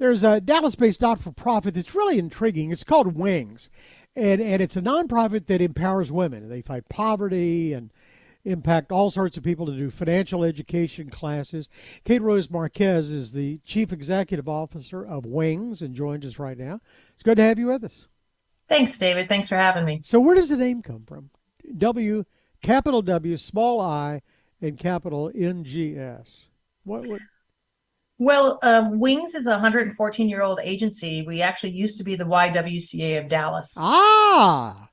There's a Dallas-based not-for-profit that's really intriguing. It's called Wings, and and it's a nonprofit that empowers women. They fight poverty and impact all sorts of people to do financial education classes. Kate Rose Marquez is the chief executive officer of Wings and joins us right now. It's good to have you with us. Thanks, David. Thanks for having me. So, where does the name come from? W, capital W, small I, and capital N G S. What would? Well, um, Wings is a 114 year old agency. We actually used to be the YWCA of Dallas. Ah,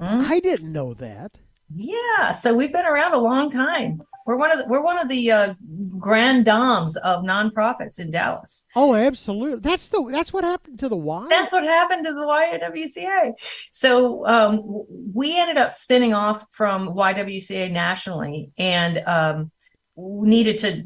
mm-hmm. I didn't know that. Yeah, so we've been around a long time. We're one of the, we're one of the uh, grand dames of nonprofits in Dallas. Oh, absolutely. That's the that's what happened to the Y. That's what happened to the YWCA. So um, we ended up spinning off from YWCA nationally, and um, needed to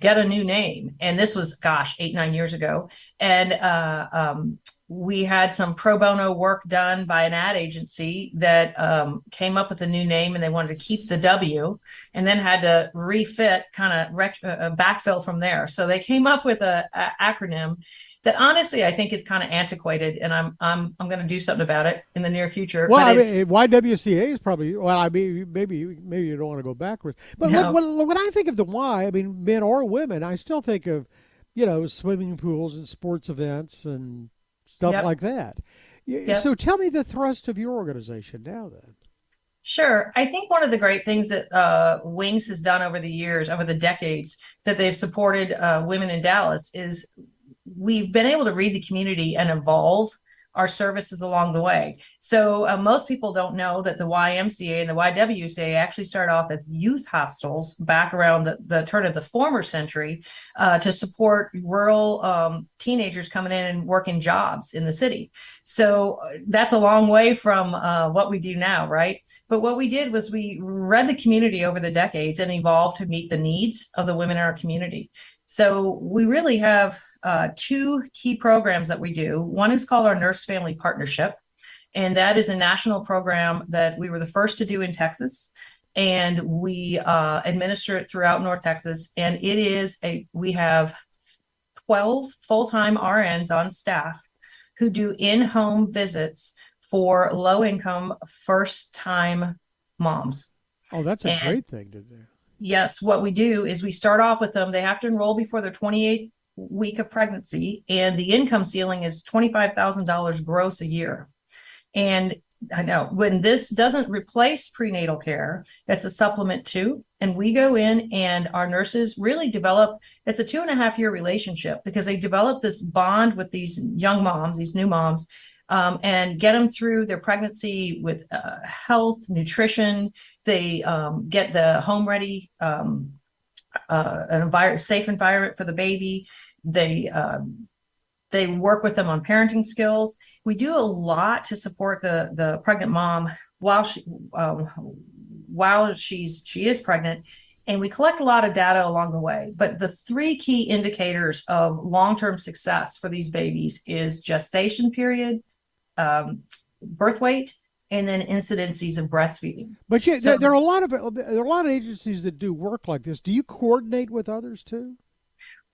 get a new name. And this was, gosh, eight nine years ago. And uh, um, we had some pro bono work done by an ad agency that um, came up with a new name and they wanted to keep the W and then had to refit kind of ret- uh, backfill from there. So they came up with a, a acronym that honestly I think is kind of antiquated, and I'm I'm I'm going to do something about it in the near future. Well, I mean, YWCA is probably well. I mean, maybe maybe you don't want to go backwards, but no. when, when I think of the Y, I mean, men or women, I still think of you know swimming pools and sports events and stuff yep. like that. Yep. So tell me the thrust of your organization now then. Sure. I think one of the great things that uh, Wings has done over the years, over the decades that they've supported uh, women in Dallas is we've been able to read the community and evolve our services along the way. So uh, most people don't know that the YMCA and the YWCA actually started off as youth hostels back around the, the turn of the former century uh, to support rural um, teenagers coming in and working jobs in the city. So uh, that's a long way from uh, what we do now, right? But what we did was we read the community over the decades and evolved to meet the needs of the women in our community. So we really have uh, two key programs that we do. One is called our Nurse Family Partnership, and that is a national program that we were the first to do in Texas. And we uh, administer it throughout North Texas. And it is a, we have 12 full time RNs on staff who do in home visits for low income first time moms. Oh, that's a and great thing to do. Yes, what we do is we start off with them. They have to enroll before their 28th week of pregnancy, and the income ceiling is $25,000 gross a year. And I know when this doesn't replace prenatal care, it's a supplement too. And we go in and our nurses really develop, it's a two and a half year relationship because they develop this bond with these young moms, these new moms, um, and get them through their pregnancy with uh, health, nutrition. They um, get the home ready, um, uh, an environment, safe environment for the baby. They um, they work with them on parenting skills. We do a lot to support the the pregnant mom while she um, while she's she is pregnant, and we collect a lot of data along the way. But the three key indicators of long term success for these babies is gestation period, um, birth weight, and then incidences of breastfeeding. But yeah, so, there, are a lot of there are a lot of agencies that do work like this. Do you coordinate with others too?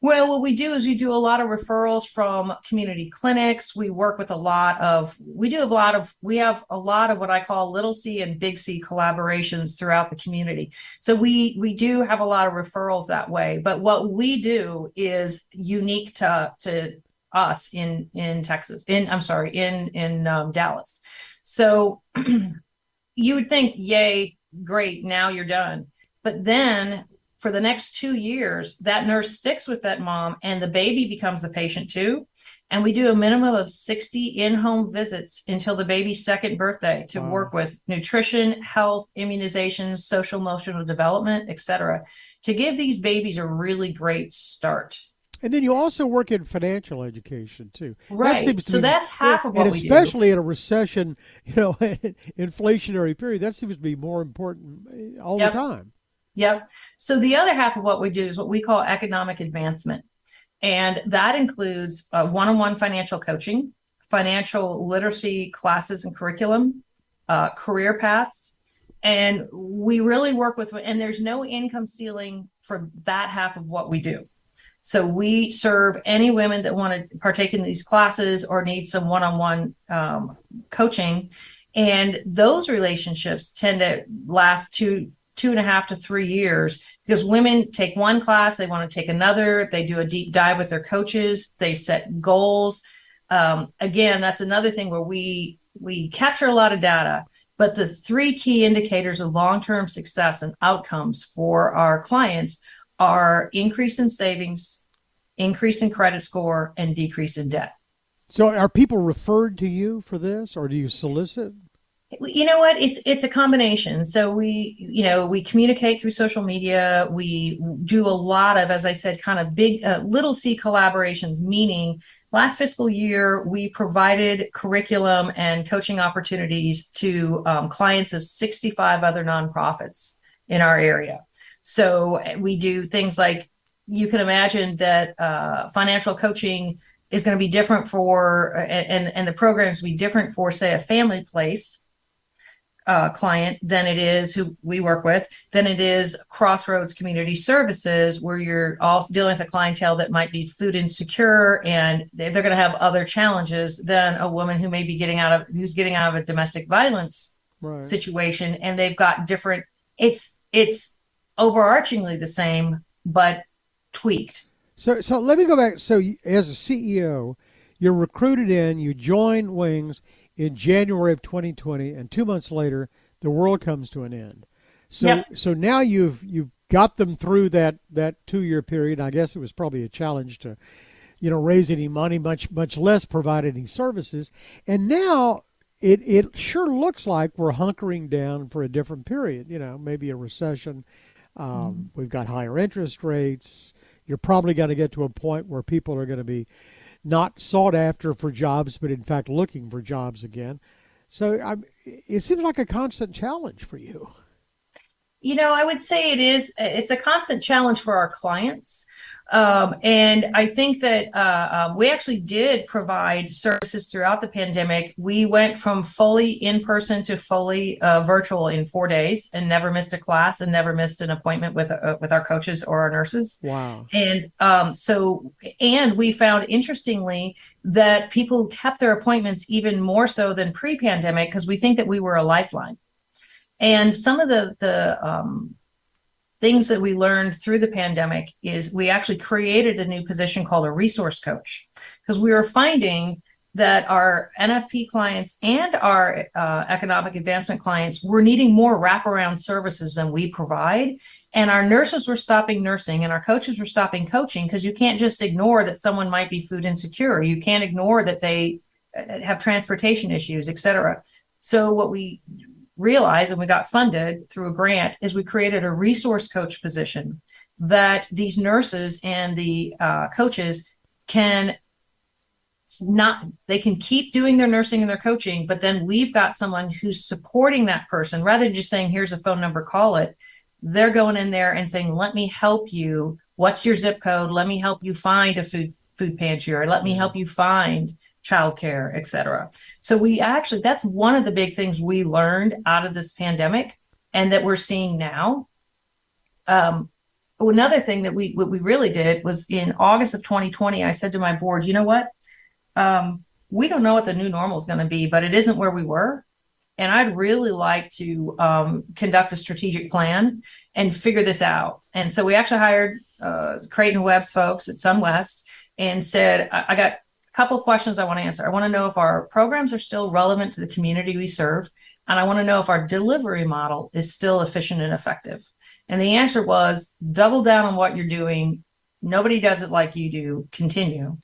Well, what we do is we do a lot of referrals from community clinics. We work with a lot of, we do a lot of, we have a lot of what I call little C and big C collaborations throughout the community. So we, we do have a lot of referrals that way. But what we do is unique to, to us in, in Texas, in, I'm sorry, in, in um, Dallas. So you would think, yay, great, now you're done. But then for the next two years, that nurse sticks with that mom and the baby becomes a patient too. And we do a minimum of 60 in home visits until the baby's second birthday to wow. work with nutrition, health, immunizations, social emotional development, etc., to give these babies a really great start. And then you also work in financial education too. Right. That so be, that's half of what we do. and especially in a recession, you know, inflationary period, that seems to be more important all yep. the time. Yep. So the other half of what we do is what we call economic advancement. And that includes uh, one-on-one financial coaching, financial literacy classes and curriculum, uh, career paths. And we really work with, and there's no income ceiling for that half of what we do. So we serve any women that want to partake in these classes or need some one-on-one um, coaching, and those relationships tend to last two two and a half to three years because women take one class, they want to take another, they do a deep dive with their coaches, they set goals. Um, again, that's another thing where we we capture a lot of data, but the three key indicators of long-term success and outcomes for our clients are increase in savings, increase in credit score, and decrease in debt. So, are people referred to you for this, or do you solicit? you know what it's it's a combination so we you know we communicate through social media we do a lot of as i said kind of big uh, little c collaborations meaning last fiscal year we provided curriculum and coaching opportunities to um, clients of 65 other nonprofits in our area so we do things like you can imagine that uh, financial coaching is going to be different for and and the programs be different for say a family place uh, client than it is who we work with than it is crossroads community services where you're also dealing with a clientele that might be food insecure and they're going to have other challenges than a woman who may be getting out of who's getting out of a domestic violence right. situation and they've got different it's it's overarchingly the same but tweaked so so let me go back so as a ceo you're recruited in you join wings in January of 2020, and two months later, the world comes to an end. So, yep. so now you've you've got them through that that two year period. I guess it was probably a challenge to, you know, raise any money, much much less provide any services. And now it it sure looks like we're hunkering down for a different period. You know, maybe a recession. Um, mm We've got higher interest rates. You're probably going to get to a point where people are going to be not sought after for jobs, but in fact looking for jobs again. So I, it seems like a constant challenge for you. You know, I would say it is. It's a constant challenge for our clients. Um, and I think that uh, um, we actually did provide services throughout the pandemic. We went from fully in person to fully uh, virtual in four days, and never missed a class, and never missed an appointment with uh, with our coaches or our nurses. Wow! And um, so, and we found interestingly that people kept their appointments even more so than pre-pandemic because we think that we were a lifeline. And some of the the um, things that we learned through the pandemic is we actually created a new position called a resource coach because we were finding that our NFP clients and our uh, economic advancement clients were needing more wraparound services than we provide. And our nurses were stopping nursing and our coaches were stopping coaching because you can't just ignore that someone might be food insecure. You can't ignore that they uh, have transportation issues, et cetera. So what we realized and we got funded through a grant is we created a resource coach position that these nurses and the uh, coaches can not they can keep doing their nursing and their coaching but then we've got someone who's supporting that person. Rather than just saying here's a phone number call it they're going in there and saying let me help you. What's your zip code? Let me help you find a food food pantry or let me help you find childcare, et cetera. So we actually, that's one of the big things we learned out of this pandemic and that we're seeing now. Um, another thing that we, what we really did was in August of 2020, I said to my board, you know what? Um, we don't know what the new normal is going to be, but it isn't where we were. And I'd really like to um, conduct a strategic plan and figure this out. And so we actually hired uh, Crayton Webb's folks at SunWest and said, I, I got couple questions I want to answer. I want to know if our programs are still relevant to the community we serve, and I want to know if our delivery model is still efficient and effective. And the answer was double down on what you're doing. Nobody does it like you do. Continue.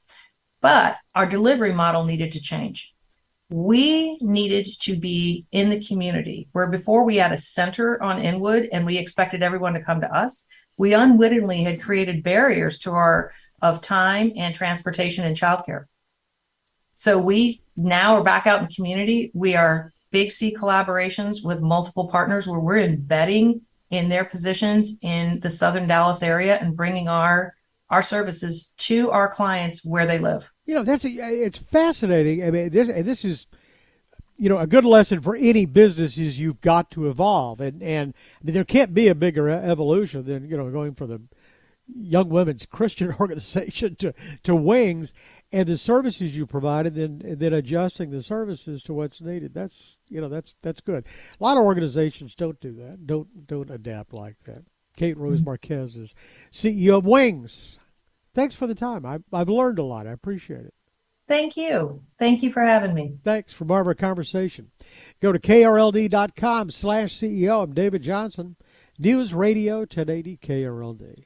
But our delivery model needed to change. We needed to be in the community where before we had a center on Inwood and we expected everyone to come to us, we unwittingly had created barriers to our of time and transportation and childcare. So we now are back out in community. We are big C collaborations with multiple partners where we're embedding in their positions in the southern Dallas area and bringing our our services to our clients where they live. You know, that's a, it's fascinating. I mean, this this is you know a good lesson for any business is you've got to evolve, and and I mean, there can't be a bigger evolution than you know going for the young women's Christian organization to, to Wings and the services you provided, then then adjusting the services to what's needed. That's you know that's that's good. A lot of organizations don't do that. Don't don't adapt like that. Kate Rose mm-hmm. Marquez is CEO of Wings. Thanks for the time. I, I've learned a lot. I appreciate it. Thank you. Thank you for having me. Thanks for Barbara Conversation. Go to krld.com slash CEO. I'm David Johnson. News Radio 1080 KRLD.